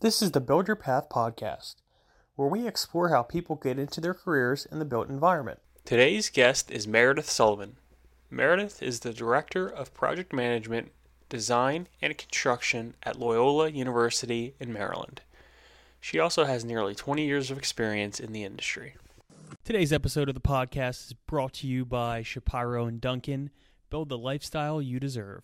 This is the Build Your Path podcast, where we explore how people get into their careers in the built environment. Today's guest is Meredith Sullivan. Meredith is the Director of Project Management, Design, and Construction at Loyola University in Maryland. She also has nearly 20 years of experience in the industry. Today's episode of the podcast is brought to you by Shapiro and Duncan. Build the lifestyle you deserve.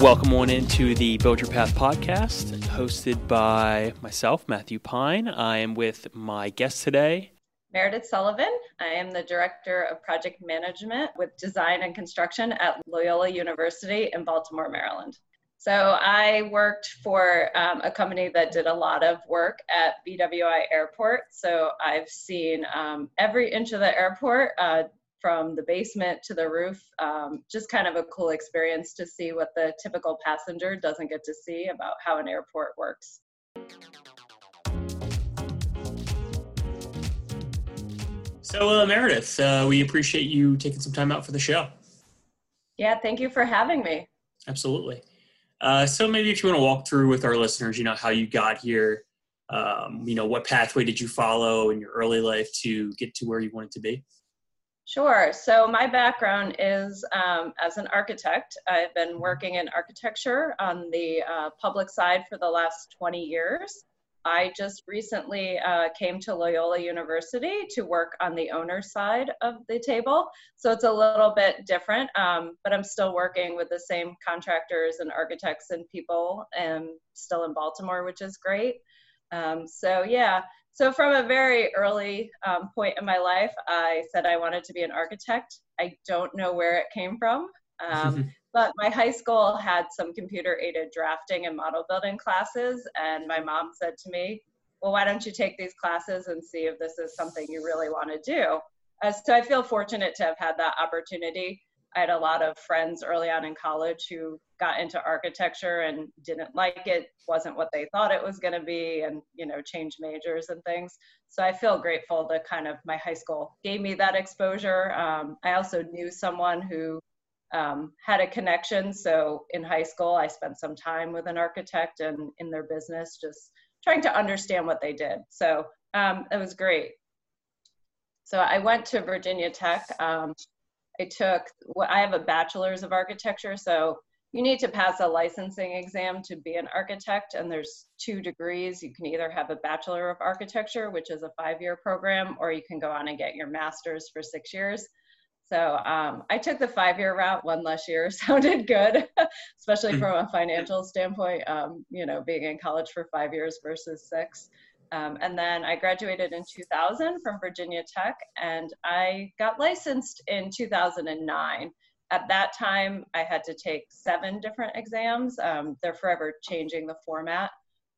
Welcome on into the Build Your Path podcast, hosted by myself, Matthew Pine. I am with my guest today, Meredith Sullivan. I am the Director of Project Management with Design and Construction at Loyola University in Baltimore, Maryland. So I worked for um, a company that did a lot of work at BWI Airport. So I've seen um, every inch of the airport, uh, from the basement to the roof. Um, just kind of a cool experience to see what the typical passenger doesn't get to see about how an airport works. So, uh, Meredith, uh, we appreciate you taking some time out for the show. Yeah, thank you for having me. Absolutely. Uh, so, maybe if you want to walk through with our listeners, you know, how you got here, um, you know, what pathway did you follow in your early life to get to where you wanted to be? Sure. So my background is um, as an architect. I've been working in architecture on the uh, public side for the last 20 years. I just recently uh, came to Loyola University to work on the owner side of the table. So it's a little bit different, um, but I'm still working with the same contractors and architects and people and still in Baltimore, which is great. Um, so yeah, so from a very early um, point in my life, I said I wanted to be an architect. I don't know where it came from, um, but my high school had some computer aided drafting and model building classes, and my mom said to me, "Well, why don't you take these classes and see if this is something you really want to do?" Uh, so I feel fortunate to have had that opportunity. I had a lot of friends early on in college who got into architecture and didn't like it, wasn't what they thought it was going to be, and you know, change majors and things. So I feel grateful that kind of my high school gave me that exposure. Um, I also knew someone who um, had a connection. So in high school, I spent some time with an architect and in their business, just trying to understand what they did. So um, it was great. So I went to Virginia Tech. Um, I took, I have a bachelor's of architecture, so you need to pass a licensing exam to be an architect, and there's two degrees. You can either have a Bachelor of Architecture, which is a five year program, or you can go on and get your master's for six years. So um, I took the five year route, one less year sounded good, especially from a financial standpoint, um, you know, being in college for five years versus six. Um, and then I graduated in 2000 from Virginia Tech, and I got licensed in 2009. At that time, I had to take seven different exams. Um, they're forever changing the format,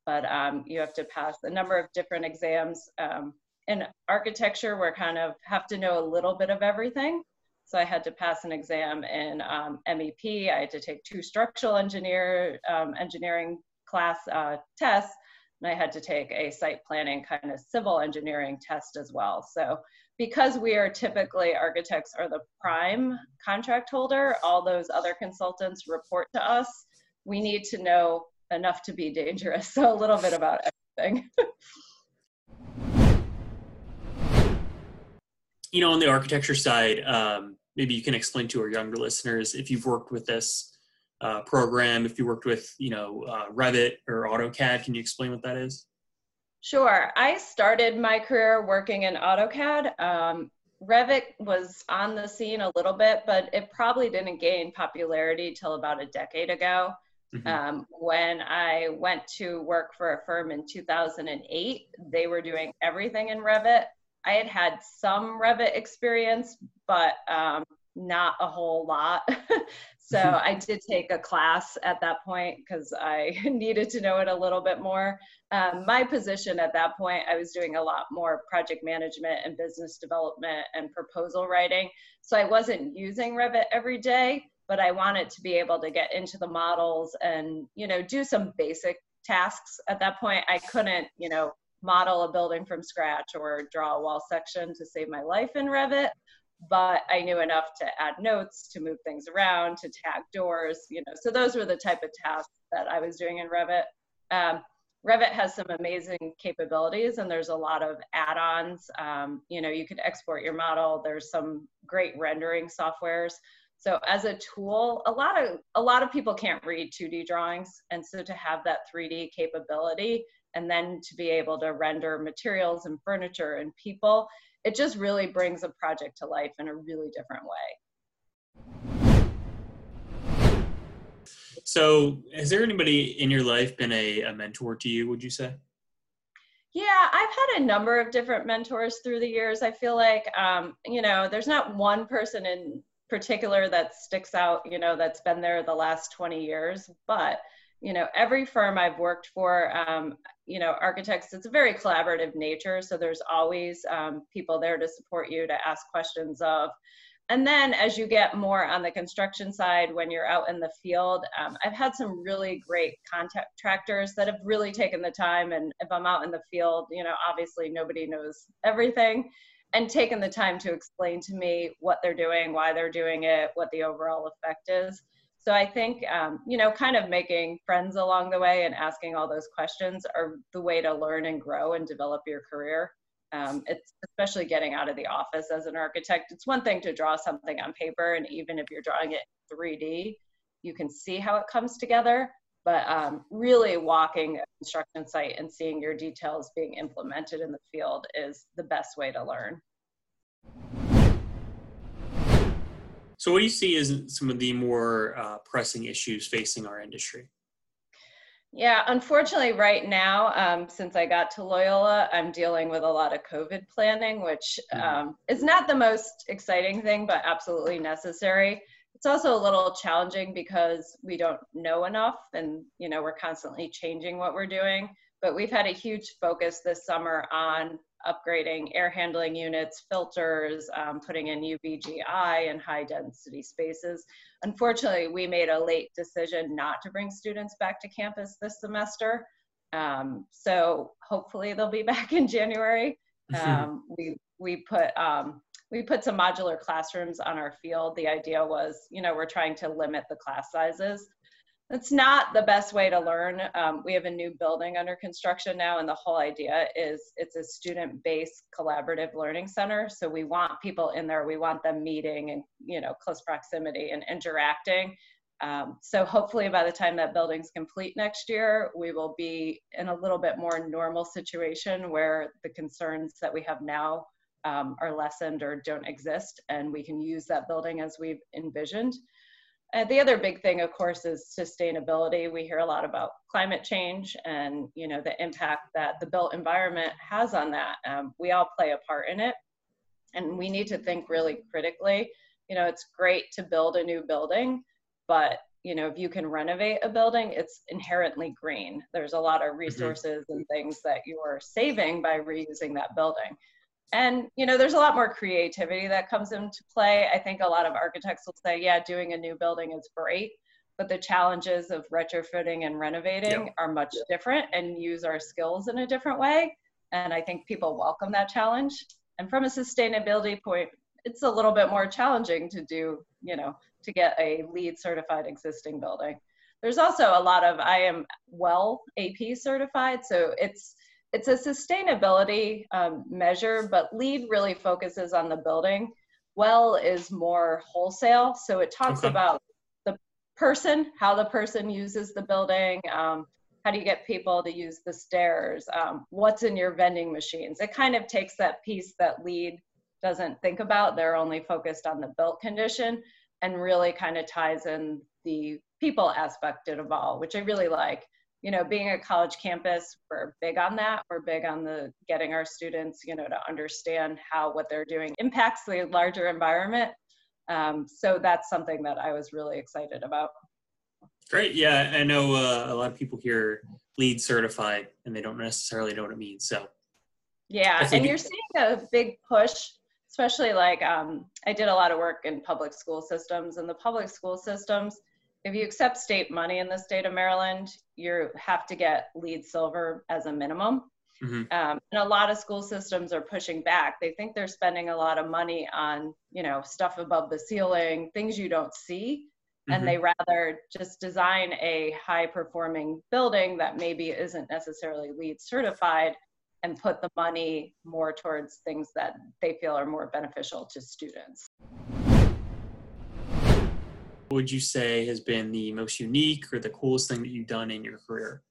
but um, you have to pass a number of different exams. Um, in architecture, we're kind of have to know a little bit of everything. So I had to pass an exam in MEP. Um, I had to take two structural engineer um, engineering class uh, tests and I had to take a site planning kind of civil engineering test as well. So because we are typically architects are the prime contract holder, all those other consultants report to us. We need to know enough to be dangerous. So a little bit about everything. you know, on the architecture side, um, maybe you can explain to our younger listeners if you've worked with this uh, program, if you worked with, you know, uh, Revit or AutoCAD, can you explain what that is? Sure. I started my career working in AutoCAD. Um, Revit was on the scene a little bit, but it probably didn't gain popularity till about a decade ago. Mm-hmm. Um, when I went to work for a firm in 2008, they were doing everything in Revit. I had had some Revit experience, but um, not a whole lot. so I did take a class at that point because I needed to know it a little bit more. Um, my position at that point, I was doing a lot more project management and business development and proposal writing. So I wasn't using Revit every day, but I wanted to be able to get into the models and, you know, do some basic tasks. At that point, I couldn't, you know, model a building from scratch or draw a wall section to save my life in Revit but I knew enough to add notes, to move things around, to tag doors, you know. So those were the type of tasks that I was doing in Revit. Um, Revit has some amazing capabilities and there's a lot of add-ons. Um, you know, you could export your model. There's some great rendering softwares. So as a tool, a lot of a lot of people can't read 2D drawings, and so to have that 3D capability and then to be able to render materials and furniture and people, it just really brings a project to life in a really different way. So, has there anybody in your life been a, a mentor to you, would you say? Yeah, I've had a number of different mentors through the years. I feel like, um, you know, there's not one person in particular that sticks out, you know, that's been there the last 20 years, but you know every firm i've worked for um, you know architects it's a very collaborative nature. So there's always um, people there to support you to ask questions of. And then as you get more on the construction side when you're out in the field um, i've had some really great contractors that have really taken the time. And if i'm out in the field you know obviously nobody knows everything and taken the time to explain to me what they're doing why they're doing it what the overall effect is so I think, um, you know, kind of making friends along the way and asking all those questions are the way to learn and grow and develop your career. Um, it's especially getting out of the office as an architect. It's one thing to draw something on paper, and even if you're drawing it 3D, you can see how it comes together. But um, really walking a construction site and seeing your details being implemented in the field is the best way to learn. So, what do you see as some of the more uh, pressing issues facing our industry? Yeah, unfortunately, right now, um, since I got to Loyola, I'm dealing with a lot of COVID planning, which mm-hmm. um, is not the most exciting thing, but absolutely necessary. It's also a little challenging because we don't know enough, and you know we're constantly changing what we're doing. But we've had a huge focus this summer on upgrading air handling units, filters, um, putting in UVGI in high density spaces. Unfortunately, we made a late decision not to bring students back to campus this semester. Um, so hopefully they'll be back in January. Um, we, we put um, we put some modular classrooms on our field. The idea was, you know, we're trying to limit the class sizes. That's not the best way to learn. Um, we have a new building under construction now, and the whole idea is it's a student based collaborative learning center. So we want people in there, we want them meeting and, you know, close proximity and interacting. Um, so hopefully by the time that building's complete next year, we will be in a little bit more normal situation where the concerns that we have now um, are lessened or don't exist, and we can use that building as we've envisioned. Uh, the other big thing, of course, is sustainability. We hear a lot about climate change and you know the impact that the built environment has on that. Um, we all play a part in it, and we need to think really critically. You know, it's great to build a new building, but you know, if you can renovate a building, it's inherently green. There's a lot of mm-hmm. resources mm-hmm. and things that you are saving by reusing that building and you know there's a lot more creativity that comes into play. I think a lot of architects will say yeah doing a new building is great but the challenges of retrofitting and renovating are much different and use our skills in a different way. And i think people welcome that challenge. And from a sustainability point it's a little bit more challenging to do you know to get a LEED certified existing building. There's also a lot of i am well ap certified so it's it's a sustainability um, measure, but LEED really focuses on the building. Well is more wholesale, so it talks okay. about the person, how the person uses the building, um, how do you get people to use the stairs, um, what's in your vending machines. It kind of takes that piece that LEED doesn't think about. They're only focused on the built condition and really kind of ties in the people aspect of all, which I really like you know, being a college campus, we're big on that. We're big on the getting our students, you know, to understand how what they're doing impacts the larger environment. Um, so that's something that I was really excited about. Great. Yeah, I know uh, a lot of people hear LEED certified and they don't necessarily know what it means. So yeah, and you're seeing a big push, especially like um, I did a lot of work in public school systems, and the public school systems if you accept state money in the state of Maryland, you have to get LEED silver as a minimum. Mm-hmm. Um, and a lot of school systems are pushing back. They think they're spending a lot of money on, you know, stuff above the ceiling, things you don't see. Mm-hmm. And they rather just design a high performing building that maybe isn't necessarily LEED certified and put the money more towards things that they feel are more beneficial to students. Would you say has been the most unique or the coolest thing that you've done in your career?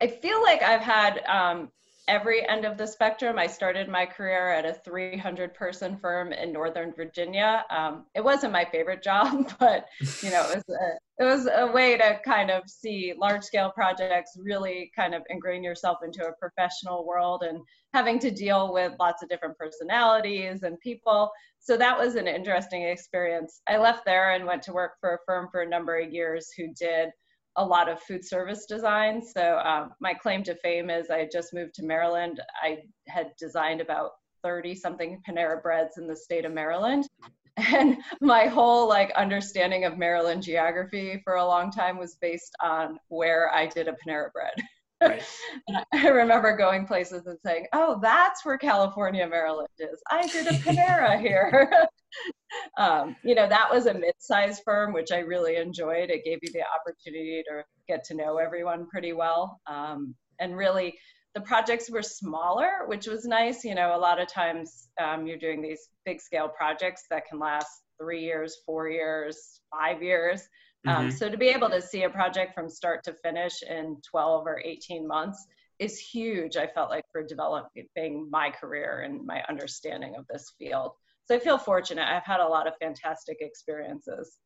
I feel like I've had um, every end of the spectrum. I started my career at a 300 person firm in Northern Virginia. Um, it wasn't my favorite job, but you know, it was, a, it was a way to kind of see large scale projects, really kind of ingrain yourself into a professional world and having to deal with lots of different personalities and people. So that was an interesting experience. I left there and went to work for a firm for a number of years who did a lot of food service design. So um, my claim to fame is I just moved to Maryland. I had designed about 30 something Panera breads in the state of Maryland. And my whole like understanding of Maryland geography for a long time was based on where I did a Panera bread. Right. I remember going places and saying, "Oh, that's where California, Maryland is. I did a Panera here." um, you know, that was a mid-sized firm, which I really enjoyed. It gave you the opportunity to get to know everyone pretty well, um, and really, the projects were smaller, which was nice. You know, a lot of times um, you're doing these big-scale projects that can last three years, four years, five years. Um, mm-hmm. so to be able to see a project from start to finish in 12 or 18 months is huge. I felt like for developing my career and my understanding of this field. So I feel fortunate. I've had a lot of fantastic experiences.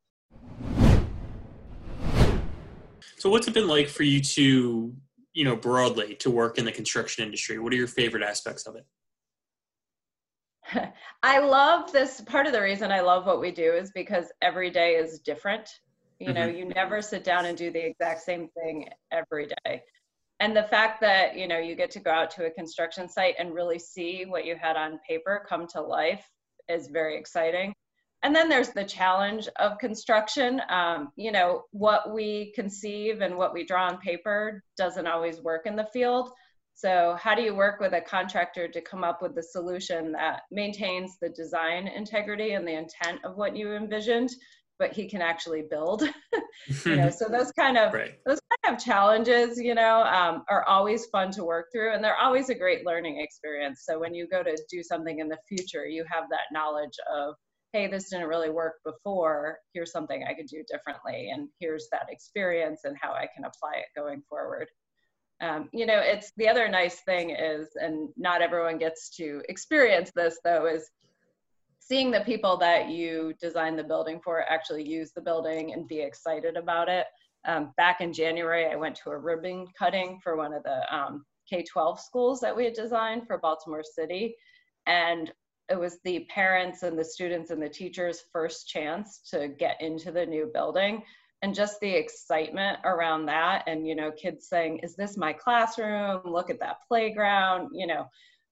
So what's it been like for you to, you know, broadly to work in the construction industry? What are your favorite aspects of it? I love this part of the reason I love what we do is because every day is different. You know, mm-hmm. you never sit down and do the exact same thing every day. And the fact that, you know, you get to go out to a construction site and really see what you had on paper come to life is very exciting. And then there's the challenge of construction. Um, you know, what we conceive and what we draw on paper doesn't always work in the field. So, how do you work with a contractor to come up with the solution that maintains the design integrity and the intent of what you envisioned, but he can actually build. You know so those kind of right. those kind of challenges you know um, are always fun to work through and they're always a great learning experience. So when you go to do something in the future you have that knowledge of hey this didn't really work before. Here's something i could do differently and here's that experience and how i can apply it going forward. Um, you know it's the other nice thing is and not everyone gets to experience this though is seeing the people that you designed the building for actually use the building and be excited about it. Um, back in January, I went to a ribbon cutting for one of the um, K 12 schools that we had designed for Baltimore City. And it was the parents and the students and the teachers' first chance to get into the new building. And just the excitement around that, and you know, kids saying, Is this my classroom? Look at that playground. You know,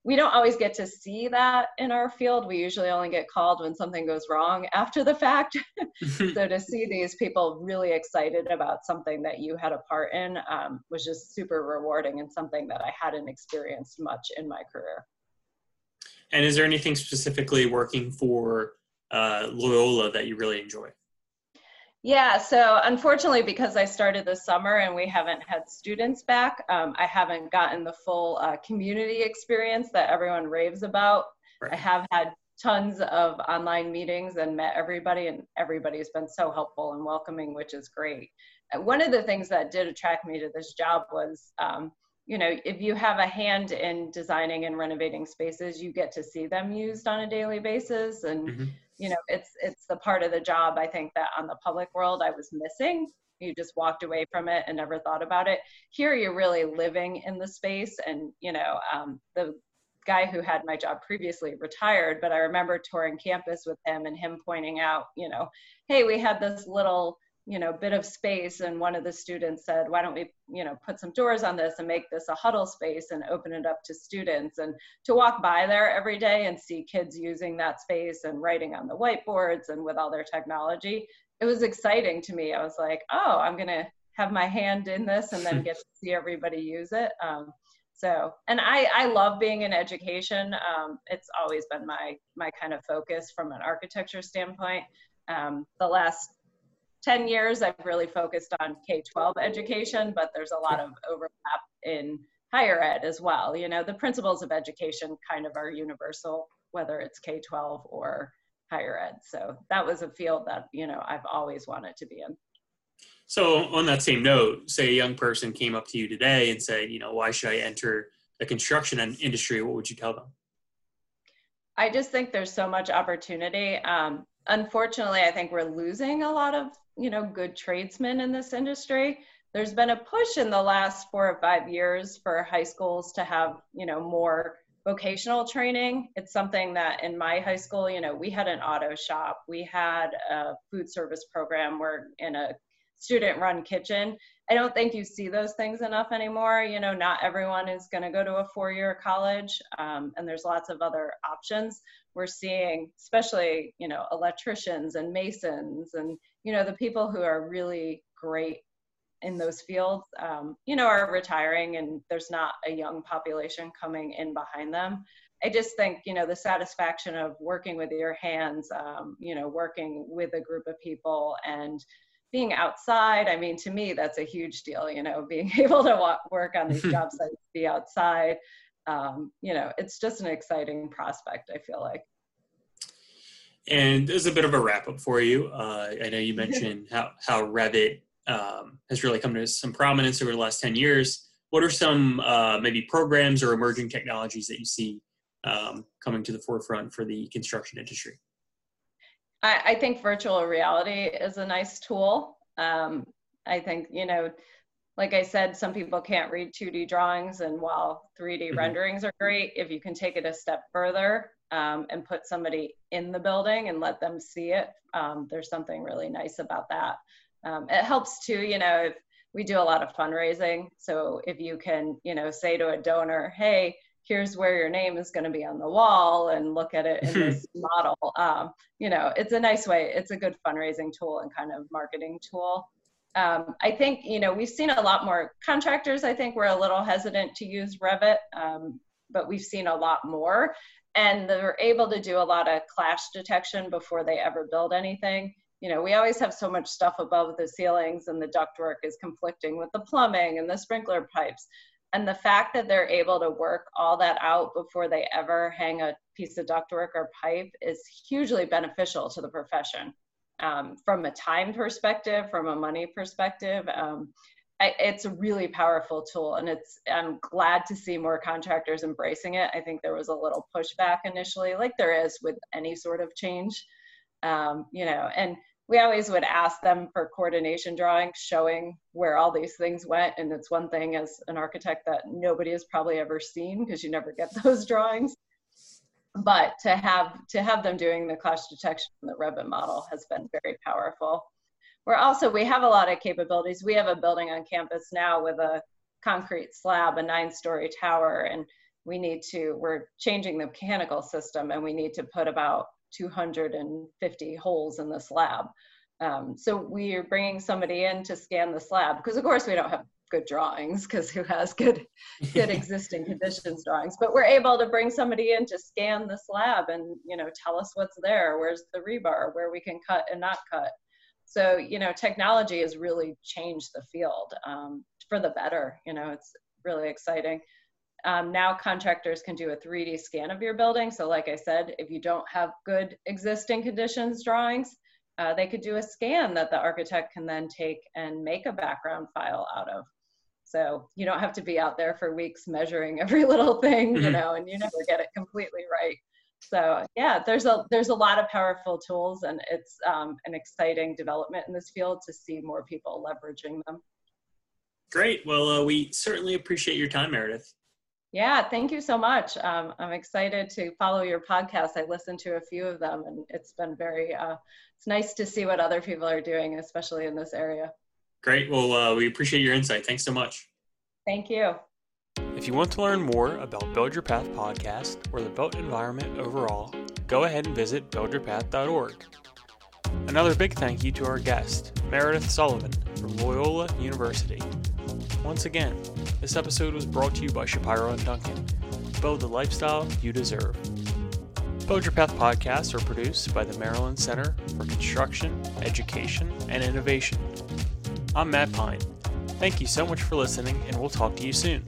we don't always get to see that in our field. We usually only get called when something goes wrong after the fact. so to see these people really excited about something that you had a part in um, was just super rewarding and something that I hadn't experienced much in my career. And is there anything specifically working for uh, Loyola that you really enjoy? Yeah, so unfortunately, because I started this summer and we haven't had students back, um, I haven't gotten the full uh, community experience that everyone raves about. Right. I have had tons of online meetings and met everybody, and everybody's been so helpful and welcoming, which is great. And one of the things that did attract me to this job was, um, you know, if you have a hand in designing and renovating spaces, you get to see them used on a daily basis and. Mm-hmm you know it's it's the part of the job i think that on the public world i was missing. You just walked away from it and never thought about it. Here you're really living in the space and you know um, the guy who had my job previously retired but i remember touring campus with him and him pointing out you know hey we had this little you know bit of space and one of the students said why don't we you know put some doors on this and make this a huddle space and open it up to students and to walk by there every day and see kids using that space and writing on the whiteboards and with all their technology it was exciting to me i was like oh i'm going to have my hand in this and then get to see everybody use it um, So, and I, I love being in education. Um, it's always been my, my kind of focus from an architecture standpoint. Um, the last 10 years, I've really focused on K 12 education, but there's a lot of overlap in higher ed as well. You know, the principles of education kind of are universal, whether it's K 12 or higher ed. So that was a field that, you know, I've always wanted to be in. So, on that same note, say a young person came up to you today and said, you know, why should I enter the construction industry? What would you tell them? I just think there's so much opportunity. Um, unfortunately, I think we're losing a lot of, you know, good tradesmen in this industry. There's been a push in the last four or five years for high schools to have, you know, more vocational training. It's something that in my high school, you know, we had an auto shop, we had a food service program, we're in a student run kitchen. I don't think you see those things enough anymore. You know, not everyone is going to go to a four year college, um, and there's lots of other options. We're seeing, especially, you know, electricians and masons and, you know, the people who are really great in those fields, um, you know, are retiring and there's not a young population coming in behind them. I just think, you know, the satisfaction of working with your hands, um, you know, working with a group of people and being outside, I mean, to me, that's a huge deal, you know, being able to walk, work on these job sites, be outside. Um, you know, it's just an exciting prospect, I feel like. And as a bit of a wrap up for you, uh, I know you mentioned how, how Revit um, has really come to some prominence over the last 10 years. What are some uh, maybe programs or emerging technologies that you see um, coming to the forefront for the construction industry? I, I think virtual reality is a nice tool. Um, I think, you know, like I said, some people can't read 2D drawings, and while 3D mm-hmm. renderings are great, if you can take it a step further um, and put somebody in the building and let them see it, um, there's something really nice about that. Um, it helps too, you know, if we do a lot of fundraising. So if you can, you know, say to a donor, hey, here's where your name is going to be on the wall and look at it in this model. Um, you know, it's a nice way. It's a good fundraising tool and kind of marketing tool. Um, I think, you know, we've seen a lot more contractors, I think, were a little hesitant to use Revit, um, but we've seen a lot more. And they're able to do a lot of clash detection before they ever build anything. You know, we always have so much stuff above the ceilings and the ductwork is conflicting with the plumbing and the sprinkler pipes and the fact that they're able to work all that out before they ever hang a piece of ductwork or pipe is hugely beneficial to the profession um, from a time perspective from a money perspective um, It's a really powerful tool and it's i'm glad to see more contractors embracing it i think there was a little pushback initially like there is with any sort of change um, you know and we always would ask them for coordination drawings showing where all these things went. And it's one thing as an architect that nobody has probably ever seen because you never get those drawings. But to have to have them doing the clash detection the Revit model has been very powerful. We're also we have a lot of capabilities. We have a building on campus now with a concrete slab, a nine-story tower, and we need to we're changing the mechanical system and we need to put about 250 holes in the slab. Um, so we are bringing somebody in to scan the slab because of course we don't have good drawings because who has good good existing conditions drawings but we're able to bring somebody in to scan the slab and you know tell us what's there where's the rebar where we can cut and not cut so you know technology has really changed the field um, for the better you know it's really exciting um, now contractors can do a 3D scan of your building. So like I said, if you don't have good existing conditions drawings, uh, they could do a scan that the architect can then take and make a background file out of. So you don't have to be out there for weeks measuring every little thing, you mm-hmm. know, and you never get it completely right. So yeah, there's a there's a lot of powerful tools, and it's um, an exciting development in this field to see more people leveraging them. Great. Well, uh, we certainly appreciate your time, Meredith. Yeah, thank you so much. Um, I'm excited to follow your podcast. I listened to a few of them, and it's been very. Uh, it's nice to see what other people are doing, especially in this area. Great. Well, uh, we appreciate your insight. Thanks so much. Thank you. If you want to learn more about Build Your Path podcast or the built environment overall, go ahead and visit buildyourpath.org. Another big thank you to our guest, Meredith Sullivan from Loyola University. Once again, this episode was brought to you by Shapiro and Duncan. Build the lifestyle you deserve. Build Your Path podcasts are produced by the Maryland Center for Construction, Education, and Innovation. I'm Matt Pine. Thank you so much for listening, and we'll talk to you soon.